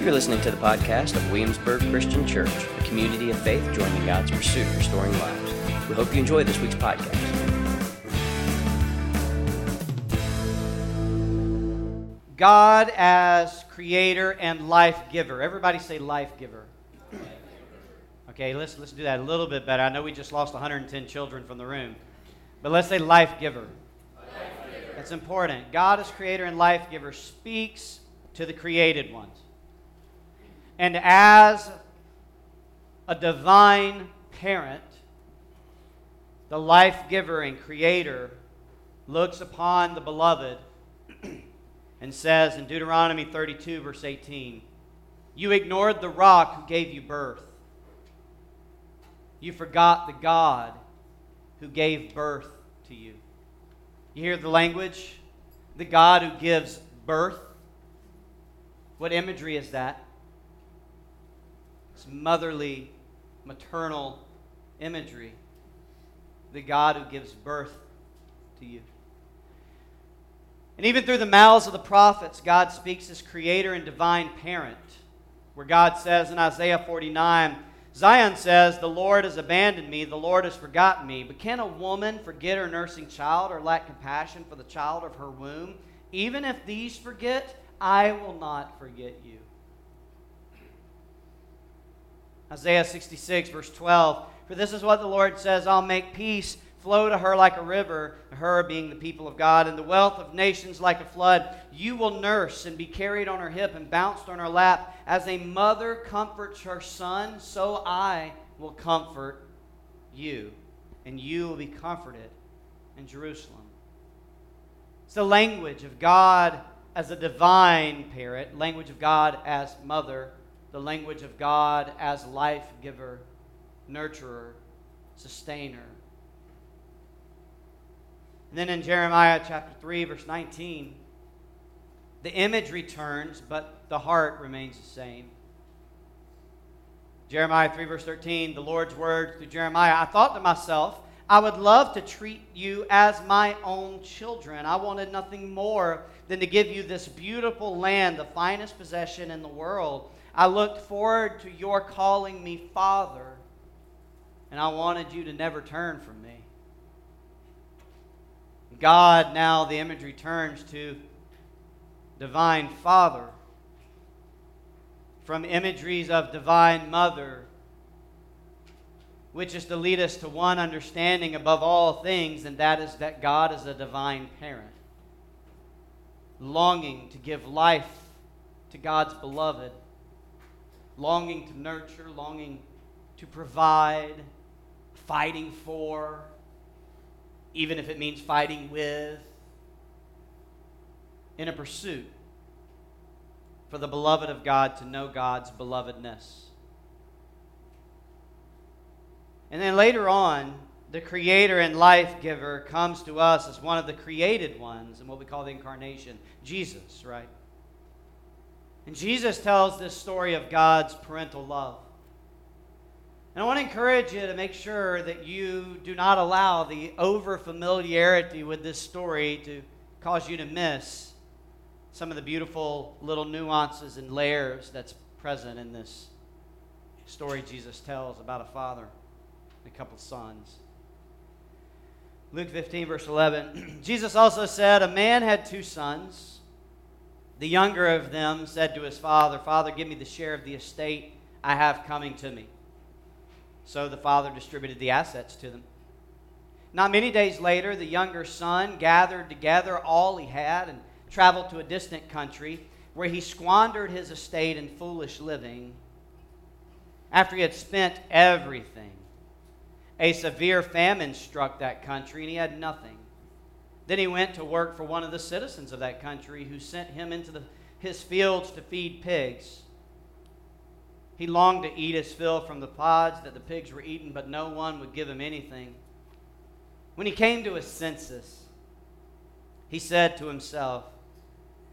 You're listening to the podcast of Williamsburg Christian Church, a community of faith joining God's pursuit of restoring lives. We hope you enjoy this week's podcast. God as creator and life giver. Everybody say life giver. Okay, let's, let's do that a little bit better. I know we just lost 110 children from the room, but let's say life giver. That's important. God as creator and life giver speaks to the created ones. And as a divine parent, the life giver and creator looks upon the beloved and says in Deuteronomy 32, verse 18, You ignored the rock who gave you birth. You forgot the God who gave birth to you. You hear the language? The God who gives birth. What imagery is that? Motherly, maternal imagery. The God who gives birth to you. And even through the mouths of the prophets, God speaks as creator and divine parent, where God says in Isaiah 49, Zion says, The Lord has abandoned me, the Lord has forgotten me. But can a woman forget her nursing child or lack compassion for the child of her womb? Even if these forget, I will not forget you. Isaiah 66, verse 12. For this is what the Lord says I'll make peace flow to her like a river, her being the people of God, and the wealth of nations like a flood. You will nurse and be carried on her hip and bounced on her lap. As a mother comforts her son, so I will comfort you, and you will be comforted in Jerusalem. It's the language of God as a divine parent, language of God as mother, the language of God as life giver, nurturer, sustainer. And then in Jeremiah chapter 3, verse 19, the image returns, but the heart remains the same. Jeremiah 3, verse 13, the Lord's words through Jeremiah I thought to myself, I would love to treat you as my own children. I wanted nothing more than to give you this beautiful land, the finest possession in the world. I looked forward to your calling me Father, and I wanted you to never turn from me. God, now the imagery turns to divine Father. From imageries of divine Mother, which is to lead us to one understanding above all things, and that is that God is a divine parent, longing to give life to God's beloved, longing to nurture, longing to provide, fighting for, even if it means fighting with, in a pursuit for the beloved of God to know God's belovedness. And then later on, the creator and life giver comes to us as one of the created ones in what we call the incarnation Jesus, right? And Jesus tells this story of God's parental love. And I want to encourage you to make sure that you do not allow the over familiarity with this story to cause you to miss some of the beautiful little nuances and layers that's present in this story Jesus tells about a father and a couple sons. Luke 15, verse 11. Jesus also said, A man had two sons. The younger of them said to his father, Father, give me the share of the estate I have coming to me. So the father distributed the assets to them. Not many days later, the younger son gathered together all he had and traveled to a distant country where he squandered his estate in foolish living. After he had spent everything, a severe famine struck that country and he had nothing. Then he went to work for one of the citizens of that country who sent him into the, his fields to feed pigs. He longed to eat his fill from the pods that the pigs were eating, but no one would give him anything. When he came to his senses, he said to himself,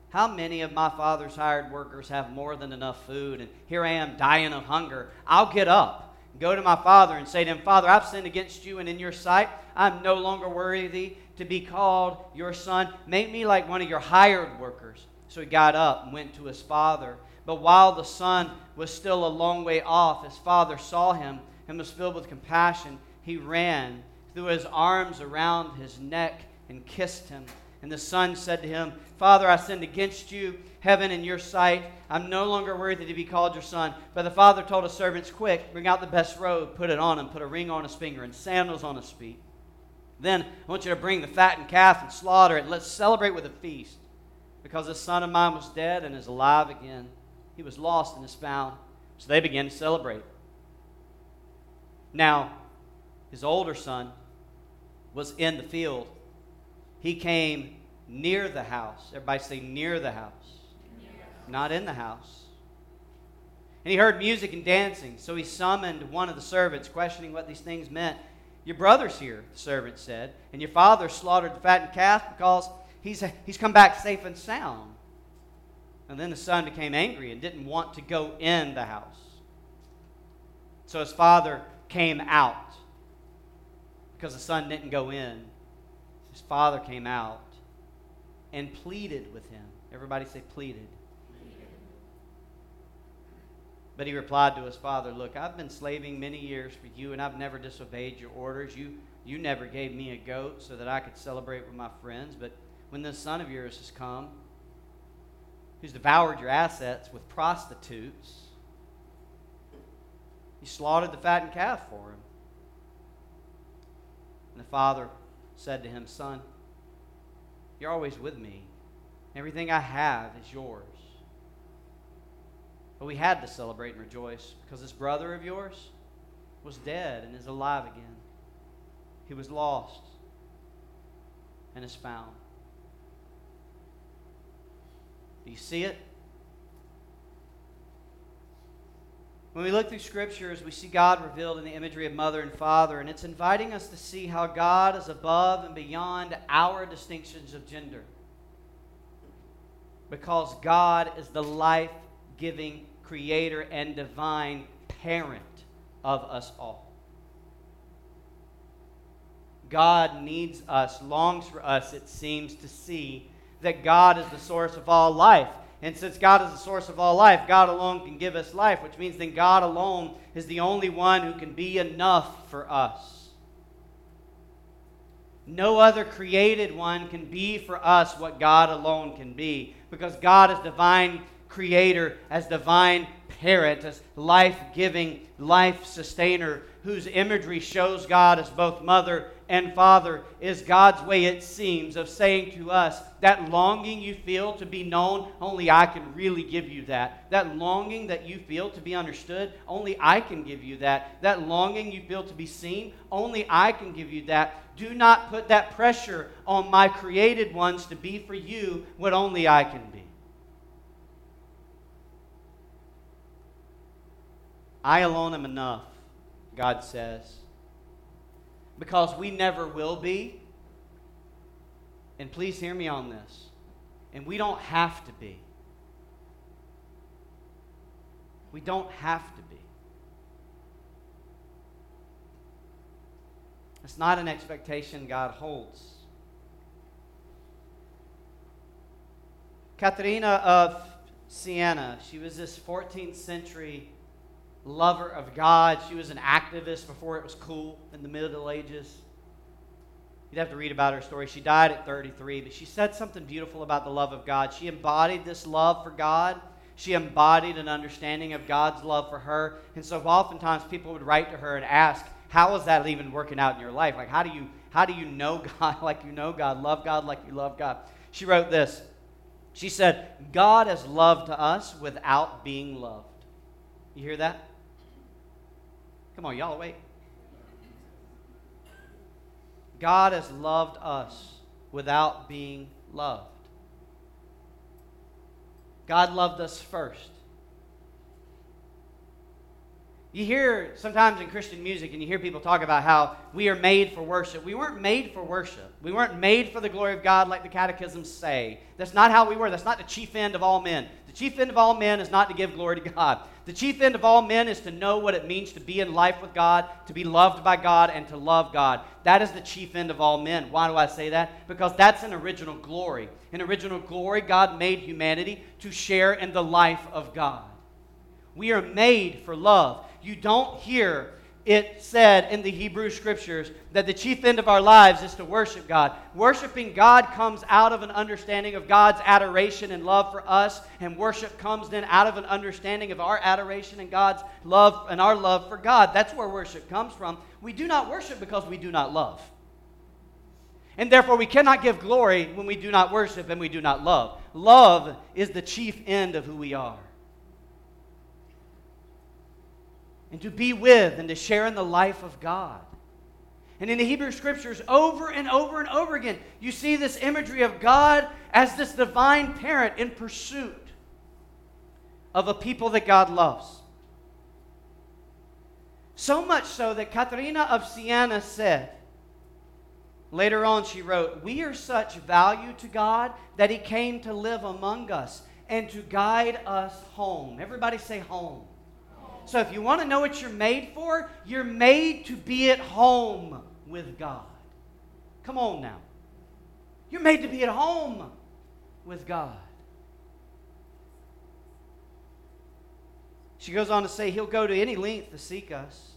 How many of my father's hired workers have more than enough food? And here I am dying of hunger. I'll get up, go to my father, and say to him, Father, I've sinned against you and in your sight. I'm no longer worthy to be called your son. Make me like one of your hired workers. So he got up and went to his father. But while the son was still a long way off, his father saw him and was filled with compassion. He ran, threw his arms around his neck, and kissed him. And the son said to him, Father, I sinned against you, heaven, and your sight. I'm no longer worthy to be called your son. But the father told his servants, Quick, bring out the best robe, put it on him, put a ring on his finger, and sandals on his feet. Then I want you to bring the fattened calf and slaughter it. Let's celebrate with a feast. Because this son of mine was dead and is alive again. He was lost and is found. So they began to celebrate. Now, his older son was in the field. He came near the house. Everybody say near the house. Not in the house. And he heard music and dancing. So he summoned one of the servants, questioning what these things meant. Your brother's here, the servant said, and your father slaughtered the fattened calf because he's, he's come back safe and sound. And then the son became angry and didn't want to go in the house. So his father came out because the son didn't go in. His father came out and pleaded with him. Everybody say, pleaded. But he replied to his father, Look, I've been slaving many years for you, and I've never disobeyed your orders. You, you never gave me a goat so that I could celebrate with my friends. But when this son of yours has come, who's devoured your assets with prostitutes, you slaughtered the fattened calf for him. And the father said to him, Son, you're always with me. Everything I have is yours. But we had to celebrate and rejoice because this brother of yours was dead and is alive again. He was lost and is found. Do you see it? When we look through scriptures, we see God revealed in the imagery of mother and father, and it's inviting us to see how God is above and beyond our distinctions of gender. Because God is the life giving creator and divine parent of us all. God needs us, longs for us, it seems, to see that God is the source of all life. And since God is the source of all life, God alone can give us life, which means then God alone is the only one who can be enough for us. No other created one can be for us what God alone can be, because God is divine creator, as divine parent, as life giving, life sustainer, whose imagery shows God as both mother and father, is God's way, it seems, of saying to us that longing you feel to be known, only I can really give you that. That longing that you feel to be understood, only I can give you that. That longing you feel to be seen, only I can give you that. Do not put that pressure on my created ones to be for you what only I can be. I alone am enough, God says. Because we never will be. And please hear me on this. And we don't have to be. We don't have to be. It's not an expectation God holds. Katharina of Siena, she was this 14th century lover of God. She was an activist before it was cool in the Middle Ages. You'd have to read about her story. She died at 33, but she said something beautiful about the love of God. She embodied this love for God. She embodied an understanding of God's love for her. And so oftentimes people would write to her and ask, How is that even working out in your life? Like, how do you, how do you know God like you know God, love God like you love God? She wrote this. She said, God has loved us without being loved. You hear that? Come on, y'all awake. God has loved us without being loved. God loved us first. You hear sometimes in Christian music, and you hear people talk about how we are made for worship. We weren't made for worship. We weren't made for the glory of God like the catechisms say. That's not how we were. That's not the chief end of all men. The chief end of all men is not to give glory to God. The chief end of all men is to know what it means to be in life with God, to be loved by God, and to love God. That is the chief end of all men. Why do I say that? Because that's an original glory. In original glory, God made humanity to share in the life of God. We are made for love you don't hear it said in the Hebrew scriptures that the chief end of our lives is to worship God. Worshiping God comes out of an understanding of God's adoration and love for us, and worship comes then out of an understanding of our adoration and God's love and our love for God. That's where worship comes from. We do not worship because we do not love. And therefore, we cannot give glory when we do not worship and we do not love. Love is the chief end of who we are. And to be with and to share in the life of God. And in the Hebrew scriptures, over and over and over again, you see this imagery of God as this divine parent in pursuit of a people that God loves. So much so that Caterina of Siena said, later on she wrote, We are such value to God that He came to live among us and to guide us home. Everybody say home. So if you want to know what you're made for, you're made to be at home with God. Come on now. You're made to be at home with God. She goes on to say, He'll go to any length to seek us,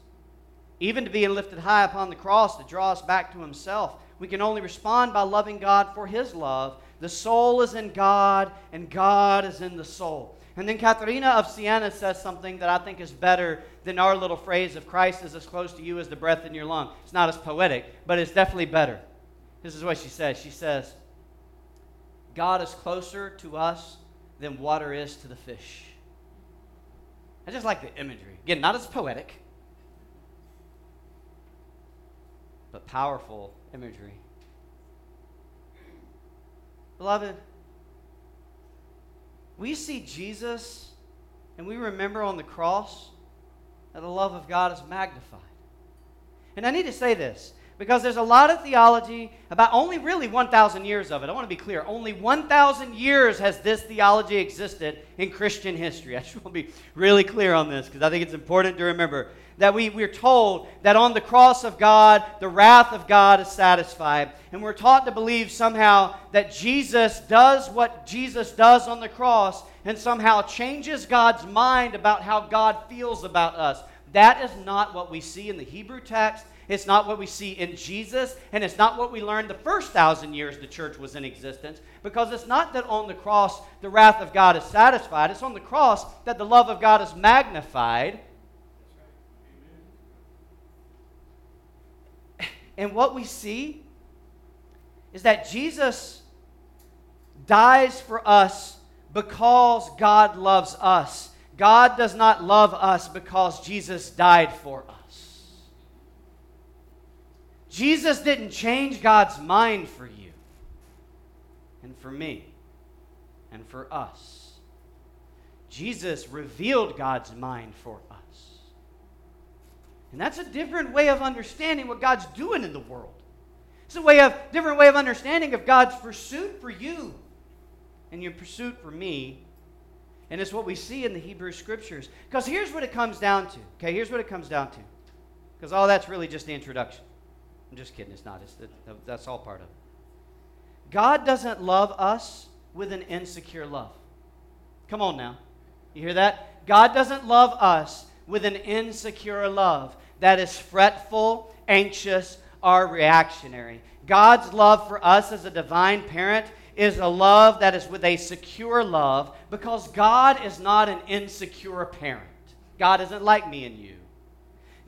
even to being lifted high upon the cross to draw us back to Himself. We can only respond by loving God for His love. The soul is in God, and God is in the soul. And then Caterina of Siena says something that I think is better than our little phrase of Christ is as close to you as the breath in your lung. It's not as poetic, but it's definitely better. This is what she says. She says, God is closer to us than water is to the fish. I just like the imagery. Again, not as poetic, but powerful imagery. Beloved, we see Jesus and we remember on the cross that the love of God is magnified. And I need to say this because there's a lot of theology about only really 1,000 years of it. I want to be clear. Only 1,000 years has this theology existed in Christian history. I just want to be really clear on this because I think it's important to remember that we, we're told that on the cross of God, the wrath of God is satisfied. And we're taught to believe somehow that Jesus does what Jesus does on the cross and somehow changes God's mind about how God feels about us. That is not what we see in the Hebrew text. It's not what we see in Jesus, and it's not what we learned the first thousand years the church was in existence, because it's not that on the cross the wrath of God is satisfied, it's on the cross that the love of God is magnified And what we see is that Jesus dies for us because God loves us. God does not love us because Jesus died for us. Jesus didn't change God's mind for you and for me and for us. Jesus revealed God's mind for. And that's a different way of understanding what God's doing in the world. It's a way of different way of understanding of God's pursuit for you and your pursuit for me. And it's what we see in the Hebrew scriptures. Because here's what it comes down to. Okay, here's what it comes down to. Because all that's really just the introduction. I'm just kidding, it's not. It's, it, that's all part of it. God doesn't love us with an insecure love. Come on now. You hear that? God doesn't love us with an insecure love that is fretful, anxious, or reactionary. God's love for us as a divine parent is a love that is with a secure love because God is not an insecure parent. God isn't like me and you.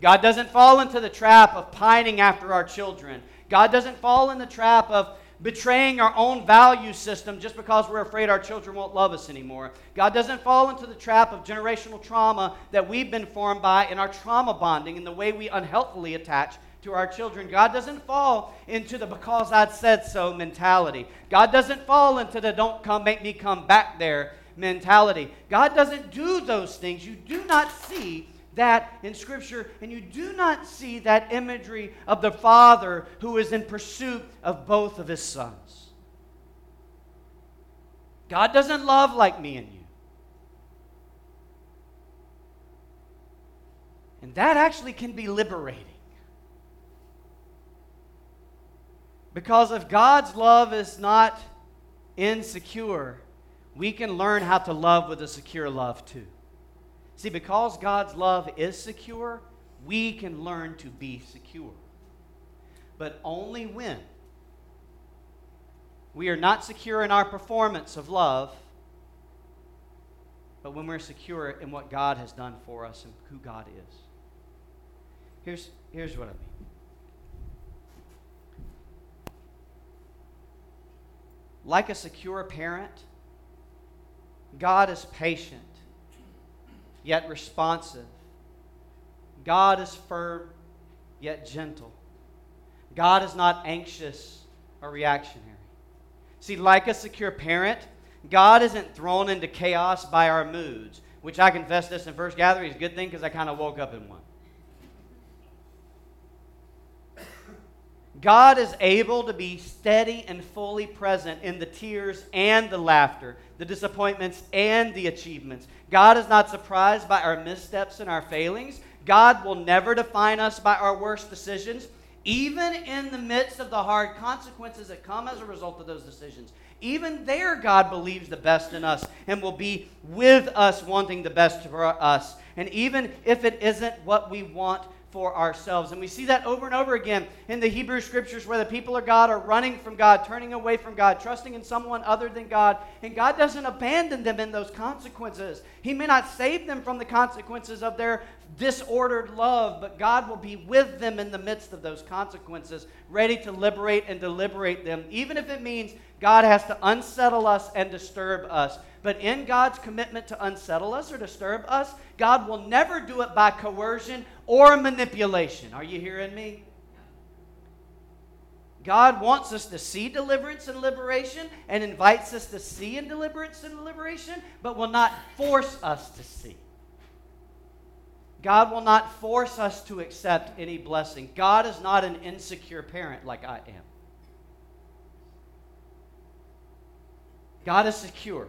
God doesn't fall into the trap of pining after our children. God doesn't fall in the trap of betraying our own value system just because we're afraid our children won't love us anymore. God doesn't fall into the trap of generational trauma that we've been formed by in our trauma bonding and the way we unhealthily attach to our children. God doesn't fall into the because I said so mentality. God doesn't fall into the don't come make me come back there mentality. God doesn't do those things. You do not see that in Scripture, and you do not see that imagery of the Father who is in pursuit of both of his sons. God doesn't love like me and you. And that actually can be liberating. Because if God's love is not insecure, we can learn how to love with a secure love too. See, because God's love is secure, we can learn to be secure. But only when we are not secure in our performance of love, but when we're secure in what God has done for us and who God is. Here's, here's what I mean. Like a secure parent, God is patient, yet responsive. God is firm, yet gentle. God is not anxious or reactionary. See, like a secure parent, God isn't thrown into chaos by our moods, which I confess this in first gathering is a good thing because I kind of woke up in one. God is able to be steady and fully present in the tears and the laughter, the disappointments and the achievements. God is not surprised by our missteps and our failings. God will never define us by our worst decisions, even in the midst of the hard consequences that come as a result of those decisions. Even there, God believes the best in us and will be with us, wanting the best for us. And even if it isn't what we want, for ourselves. And we see that over and over again in the Hebrew scriptures where the people of God are running from God, turning away from God, trusting in someone other than God. And God doesn't abandon them in those consequences. He may not save them from the consequences of their disordered love, but God will be with them in the midst of those consequences, ready to liberate and deliberate them, even if it means God has to unsettle us and disturb us. But in God's commitment to unsettle us or disturb us, God will never do it by coercion or manipulation. Are you hearing me? God wants us to see deliverance and liberation and invites us to see in deliverance and liberation, but will not force us to see. God will not force us to accept any blessing. God is not an insecure parent like I am. God is secure.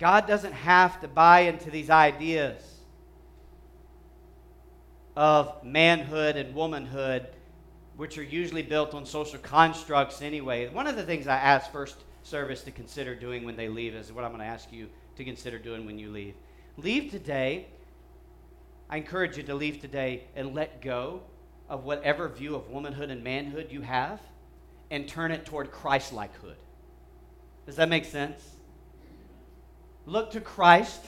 God doesn't have to buy into these ideas of manhood and womanhood, which are usually built on social constructs anyway. One of the things I ask first service to consider doing when they leave is what I'm going to ask you to consider doing when you leave. Leave today. I encourage you to leave today and let go of whatever view of womanhood and manhood you have and turn it toward Christ likehood. Does that make sense? Look to Christ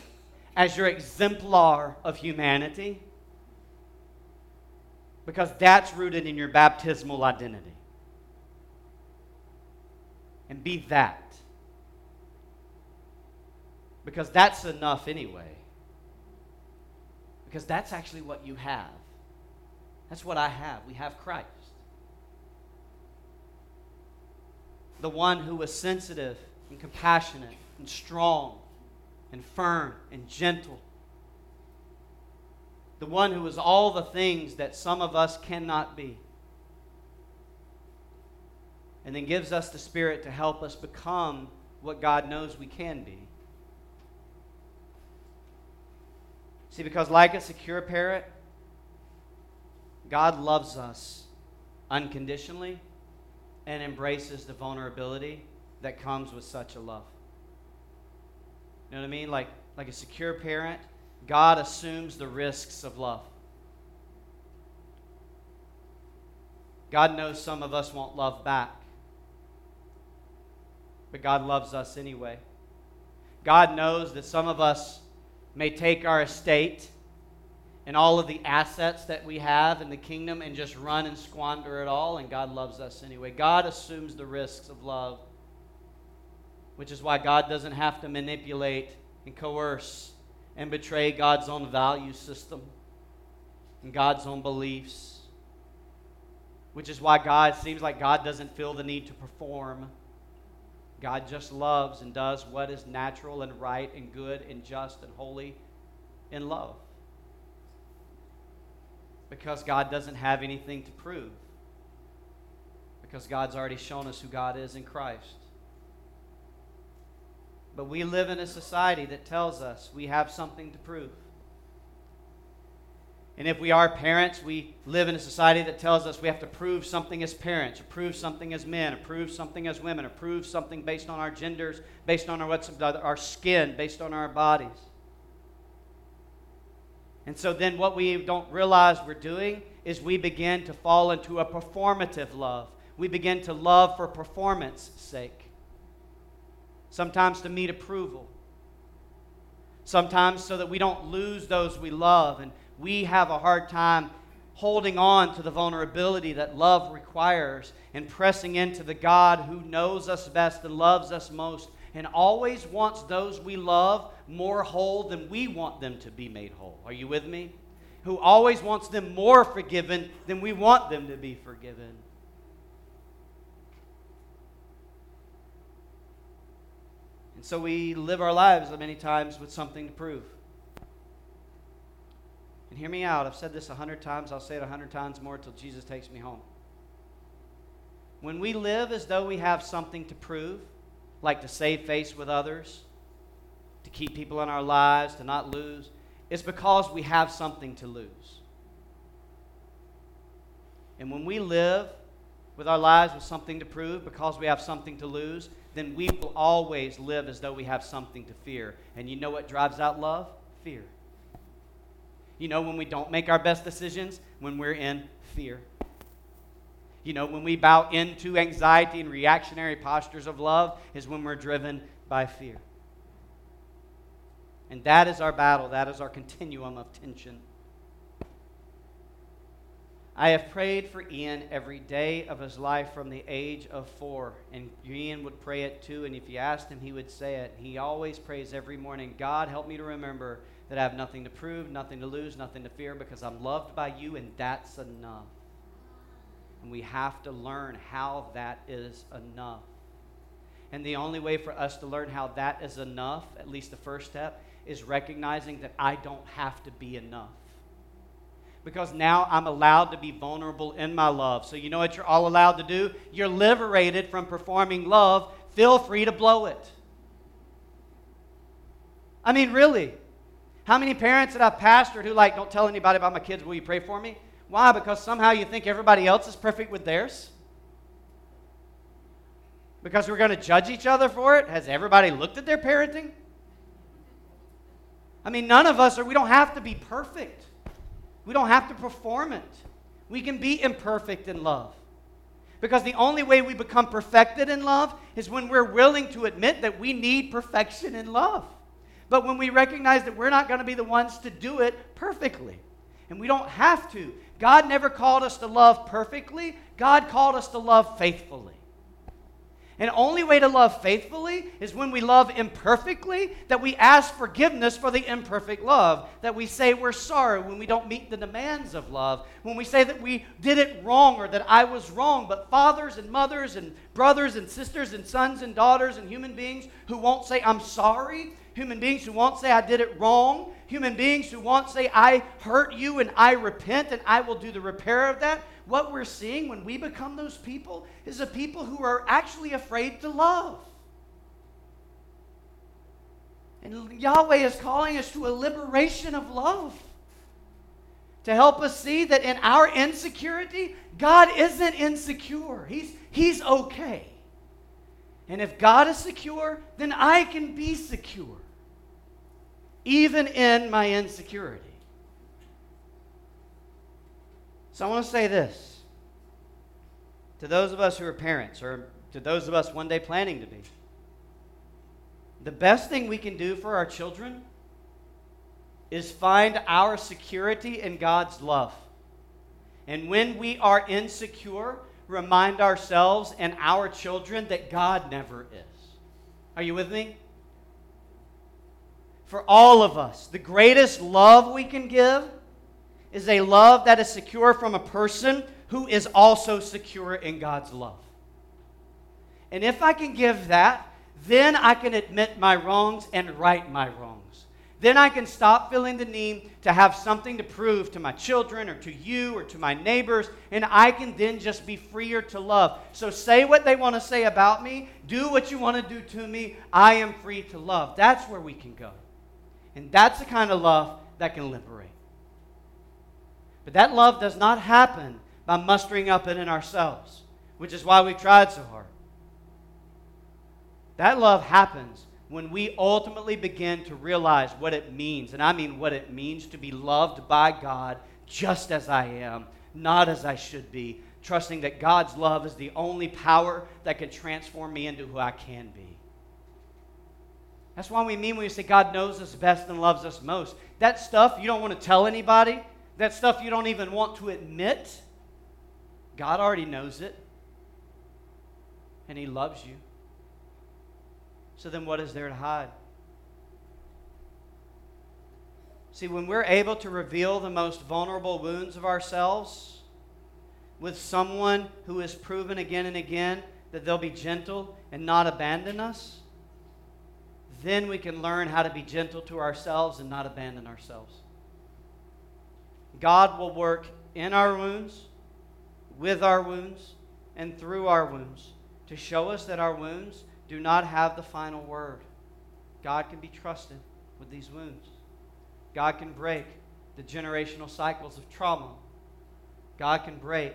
as your exemplar of humanity because that's rooted in your baptismal identity. And be that. Because that's enough anyway. Because that's actually what you have. That's what I have. We have Christ. The one who was sensitive and compassionate and strong and firm and gentle. The one who is all the things that some of us cannot be. And then gives us the Spirit to help us become what God knows we can be. See, because like a secure parent, God loves us unconditionally and embraces the vulnerability that comes with such a love. You know what I mean? Like, like a secure parent, God assumes the risks of love. God knows some of us won't love back, but God loves us anyway. God knows that some of us may take our estate and all of the assets that we have in the kingdom and just run and squander it all, and God loves us anyway. God assumes the risks of love which is why God doesn't have to manipulate and coerce and betray God's own value system and God's own beliefs. Which is why God seems like God doesn't feel the need to perform. God just loves and does what is natural and right and good and just and holy in love. Because God doesn't have anything to prove. Because God's already shown us who God is in Christ. But we live in a society that tells us we have something to prove. And if we are parents, we live in a society that tells us we have to prove something as parents, or prove something as men, or prove something as women, or prove something based on our genders, based on our, our skin, based on our bodies. And so then what we don't realize we're doing is we begin to fall into a performative love. We begin to love for performance sake. Sometimes to meet approval. Sometimes so that we don't lose those we love and we have a hard time holding on to the vulnerability that love requires and pressing into the God who knows us best and loves us most and always wants those we love more whole than we want them to be made whole. Are you with me? Who always wants them more forgiven than we want them to be forgiven. And so we live our lives many times with something to prove. And hear me out. I've said this a hundred times. I'll say it a hundred times more until Jesus takes me home. When we live as though we have something to prove, like to save face with others, to keep people in our lives, to not lose, it's because we have something to lose. And when we live with our lives with something to prove because we have something to lose, then we will always live as though we have something to fear. And you know what drives out love? Fear. You know, when we don't make our best decisions, when we're in fear. You know, when we bow into anxiety and reactionary postures of love, is when we're driven by fear. And that is our battle, that is our continuum of tension. I have prayed for Ian every day of his life from the age of four. And Ian would pray it too. And if you asked him, he would say it. He always prays every morning God, help me to remember that I have nothing to prove, nothing to lose, nothing to fear because I'm loved by you and that's enough. And we have to learn how that is enough. And the only way for us to learn how that is enough, at least the first step, is recognizing that I don't have to be enough. Because now I'm allowed to be vulnerable in my love. So, you know what you're all allowed to do? You're liberated from performing love. Feel free to blow it. I mean, really. How many parents that I've pastored who, like, don't tell anybody about my kids, will you pray for me? Why? Because somehow you think everybody else is perfect with theirs? Because we're going to judge each other for it? Has everybody looked at their parenting? I mean, none of us are, we don't have to be perfect. We don't have to perform it. We can be imperfect in love. Because the only way we become perfected in love is when we're willing to admit that we need perfection in love. But when we recognize that we're not going to be the ones to do it perfectly, and we don't have to, God never called us to love perfectly, God called us to love faithfully. And only way to love faithfully is when we love imperfectly, that we ask forgiveness for the imperfect love, that we say we're sorry when we don't meet the demands of love, when we say that we did it wrong or that I was wrong. But fathers and mothers and brothers and sisters and sons and daughters and human beings who won't say, I'm sorry, human beings who won't say, I did it wrong, human beings who won't say, I hurt you and I repent and I will do the repair of that. What we're seeing when we become those people is a people who are actually afraid to love. And Yahweh is calling us to a liberation of love. To help us see that in our insecurity, God isn't insecure. He's, he's okay. And if God is secure, then I can be secure even in my insecurity. So I want to say this to those of us who are parents, or to those of us one day planning to be. The best thing we can do for our children is find our security in God's love. And when we are insecure, remind ourselves and our children that God never is. Are you with me? for all of us. The greatest love we can give is a love that is secure from a person who is also secure in God's love. And if I can give that then I can admit my wrongs and right my wrongs. Then I can stop feeling the need to have something to prove to my children or to you or to my neighbors, and I can then just be freer to love. So say what they want to say about me, do what you want to do to me. I am free to love. That's where we can go. And that's the kind of love that can liberate. But that love does not happen by mustering up it in ourselves, which is why we've tried so hard. That love happens when we ultimately begin to realize what it means, and I mean what it means to be loved by God just as I am, not as I should be, trusting that God's love is the only power that can transform me into who I can be. That's why we mean when we say God knows us best and loves us most. That stuff you don't want to tell anybody, that stuff you don't even want to admit, God already knows it. And He loves you. So then, what is there to hide? See, when we're able to reveal the most vulnerable wounds of ourselves with someone who has proven again and again that they'll be gentle and not abandon us, then we can learn how to be gentle to ourselves and not abandon ourselves. God will work in our wounds, with our wounds, and through our wounds to show us that our wounds do not have the final word. God can be trusted with these wounds. God can break the generational cycles of trauma. God can break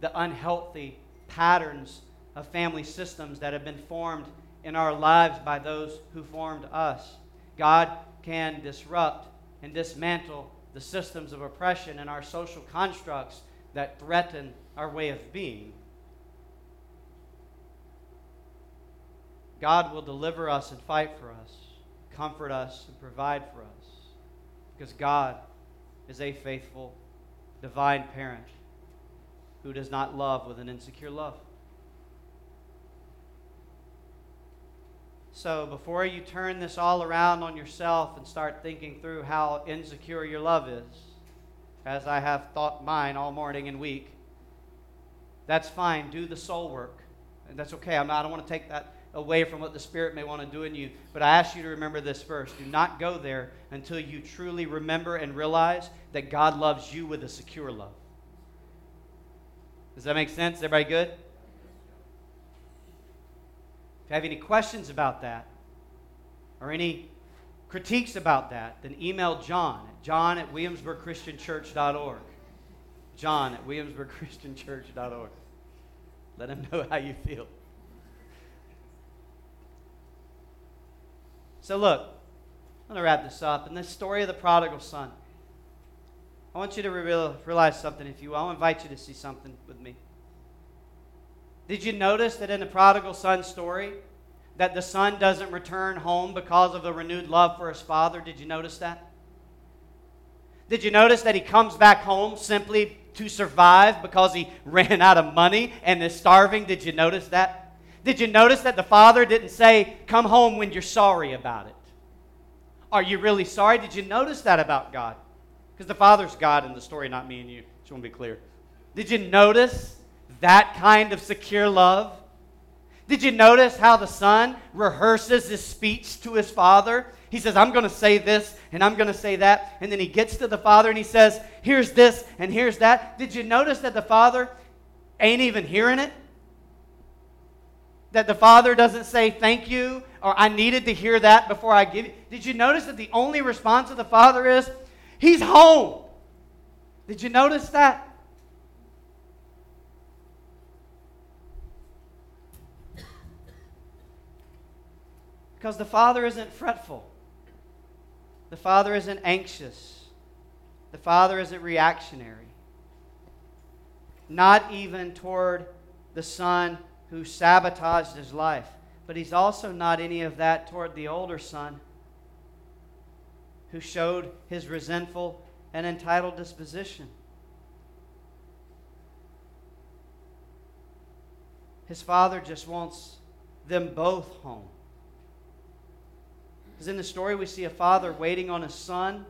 the unhealthy patterns of family systems that have been formed in our lives by those who formed us. God can disrupt and dismantle the systems of oppression and our social constructs that threaten our way of being. God will deliver us and fight for us, comfort us and provide for us. Because God is a faithful, divine parent who does not love with an insecure love. So, before you turn this all around on yourself and start thinking through how insecure your love is, as I have thought mine all morning and week, that's fine. Do the soul work. And that's okay. I'm not, I don't want to take that away from what the Spirit may want to do in you. But I ask you to remember this first. Do not go there until you truly remember and realize that God loves you with a secure love. Does that make sense? Everybody good? You have any questions about that or any critiques about that, then email John at john at williamsburgchristianchurch.org. John at williamsburgchristianchurch.org. Let him know how you feel. So, look, I'm going to wrap this up. In this story of the prodigal son, I want you to realize something, if you will. I'll invite you to see something with me. Did you notice that in the prodigal son story, that the son doesn't return home because of the renewed love for his father? Did you notice that? Did you notice that he comes back home simply to survive because he ran out of money and is starving? Did you notice that? Did you notice that the father didn't say, Come home when you're sorry about it? Are you really sorry? Did you notice that about God? Because the father's God in the story, not me and you. Just want to be clear. Did you notice that kind of secure love? Did you notice how the son rehearses his speech to his father? He says, I'm going to say this and I'm going to say that. And then he gets to the father and he says, Here's this and here's that. Did you notice that the father ain't even hearing it? That the Father doesn't say thank you or I needed to hear that before I give it. Did you notice that the only response of the Father is, He's home? Did you notice that? Because the Father isn't fretful. The Father isn't anxious. The Father isn't reactionary. Not even toward the Son who sabotaged his life. But he's also not any of that toward the older son who showed his resentful and entitled disposition. His father just wants them both home. Because in the story, we see a father waiting on his son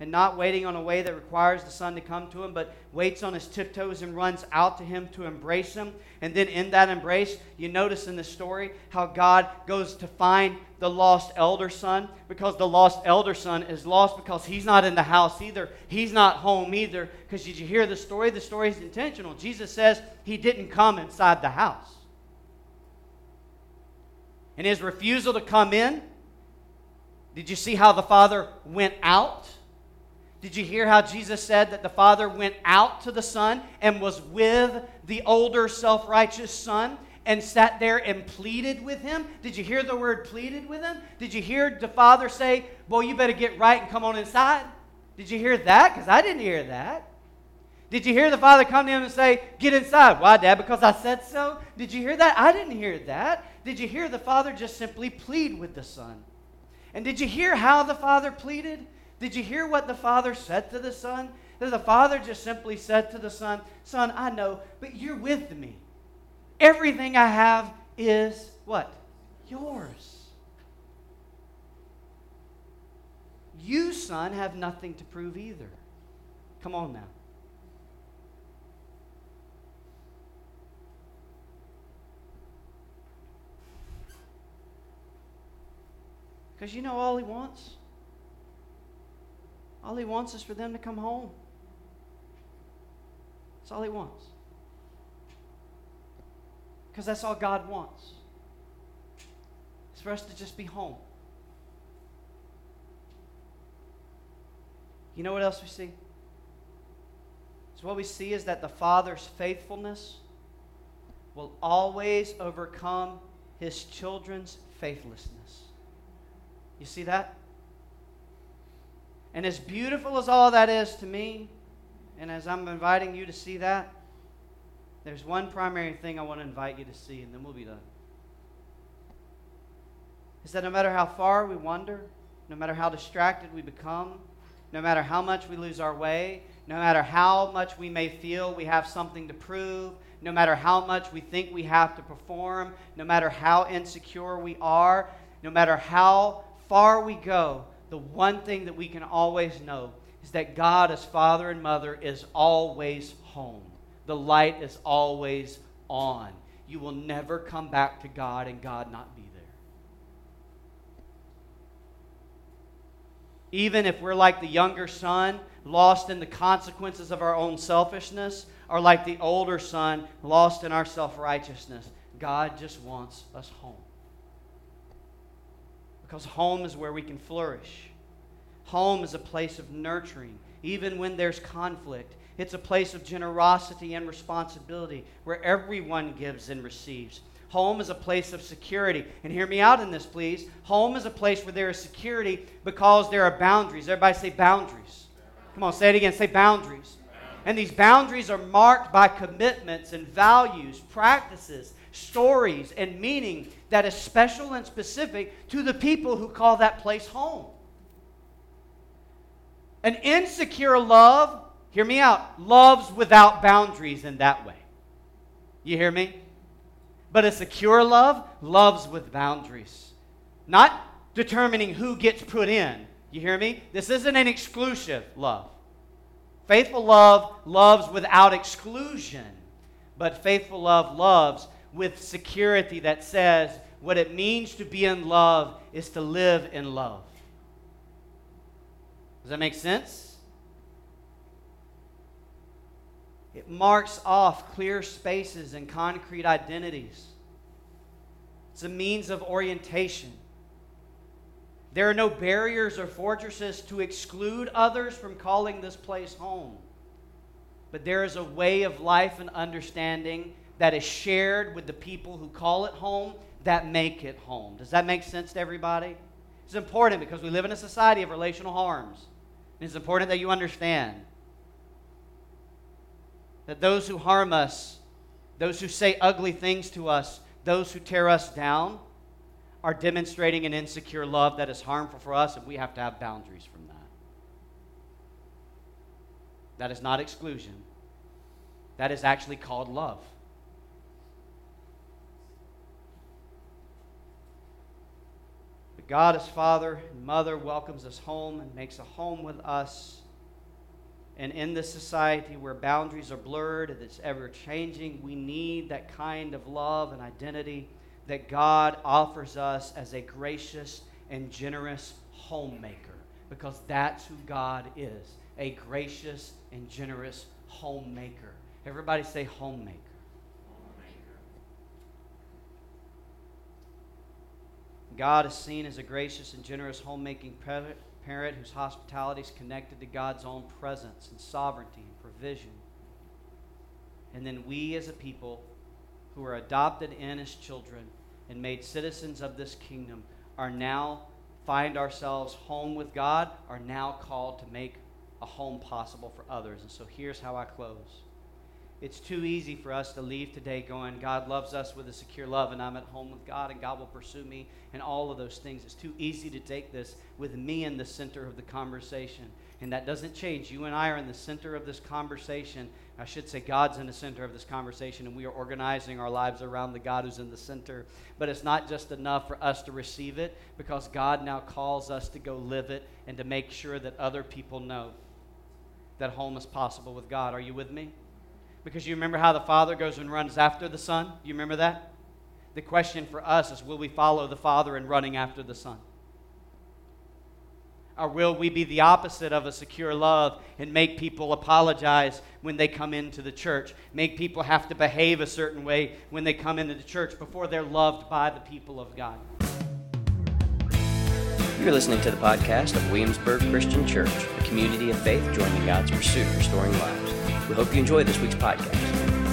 and not waiting on a way that requires the son to come to him, but waits on his tiptoes and runs out to him to embrace him. And then in that embrace, you notice in the story how God goes to find the lost elder son because the lost elder son is lost because he's not in the house either. He's not home either. Because did you hear the story? The story is intentional. Jesus says he didn't come inside the house. And his refusal to come in, did you see how the father went out? Did you hear how Jesus said that the Father went out to the Son and was with the older self righteous Son and sat there and pleaded with him? Did you hear the word pleaded with him? Did you hear the Father say, Boy, you better get right and come on inside? Did you hear that? Because I didn't hear that. Did you hear the Father come to him and say, Get inside? Why, Dad? Because I said so? Did you hear that? I didn't hear that. Did you hear the Father just simply plead with the Son? And did you hear how the Father pleaded? Did you hear what the Father said to the Son? The Father just simply said to the Son, Son, I know, but you're with me. Everything I have is what? Yours. You, son, have nothing to prove either. Come on now. Because you know all he wants? All he wants is for them to come home. That's all he wants. Because that's all God wants. It's for us to just be home. You know what else we see? So, what we see is that the Father's faithfulness will always overcome his children's faithlessness. You see that? And as beautiful as all that is to me, and as I'm inviting you to see that, there's one primary thing I want to invite you to see, and then we'll be done. Is that no matter how far we wander, no matter how distracted we become, no matter how much we lose our way, no matter how much we may feel we have something to prove, no matter how much we think we have to perform, no matter how insecure we are, no matter how far we go, the one thing that we can always know is that God, as Father and Mother, is always home. The light is always on. You will never come back to God and God not be there. Even if we're like the younger son, lost in the consequences of our own selfishness, or like the older son, lost in our self righteousness, God just wants us home. Because home is where we can flourish. Home is a place of nurturing, even when there's conflict. It's a place of generosity and responsibility where everyone gives and receives. Home is a place of security. And hear me out in this, please. Home is a place where there is security because there are boundaries. Everybody say boundaries. Come on, say it again. Say boundaries. And these boundaries are marked by commitments and values, practices, stories, and meaning that is special and specific to the people who call that place home. An insecure love, hear me out, loves without boundaries in that way. You hear me? But a secure love loves with boundaries. Not determining who gets put in. You hear me? This isn't an exclusive love. Faithful love loves without exclusion, but faithful love loves with security that says what it means to be in love is to live in love. Does that make sense? It marks off clear spaces and concrete identities. It's a means of orientation. There are no barriers or fortresses to exclude others from calling this place home. But there is a way of life and understanding that is shared with the people who call it home that make it home. Does that make sense to everybody? It's important because we live in a society of relational harms. And it's important that you understand that those who harm us, those who say ugly things to us, those who tear us down, are demonstrating an insecure love that is harmful for us, and we have to have boundaries from that. That is not exclusion, that is actually called love. God as Father and Mother welcomes us home and makes a home with us. And in this society where boundaries are blurred and it's ever changing, we need that kind of love and identity that God offers us as a gracious and generous homemaker because that's who God is a gracious and generous homemaker. Everybody say homemaker. God is seen as a gracious and generous homemaking parent whose hospitality is connected to God's own presence and sovereignty and provision. And then we as a people who are adopted in as children and made citizens of this kingdom are now find ourselves home with God are now called to make a home possible for others. And so here's how I close. It's too easy for us to leave today going, God loves us with a secure love, and I'm at home with God, and God will pursue me, and all of those things. It's too easy to take this with me in the center of the conversation. And that doesn't change. You and I are in the center of this conversation. I should say, God's in the center of this conversation, and we are organizing our lives around the God who's in the center. But it's not just enough for us to receive it, because God now calls us to go live it and to make sure that other people know that home is possible with God. Are you with me? Because you remember how the Father goes and runs after the Son? You remember that? The question for us is will we follow the Father in running after the Son? Or will we be the opposite of a secure love and make people apologize when they come into the church? Make people have to behave a certain way when they come into the church before they're loved by the people of God? You're listening to the podcast of Williamsburg Christian Church, a community of faith joining God's pursuit restoring lives. We hope you enjoy this week's podcast.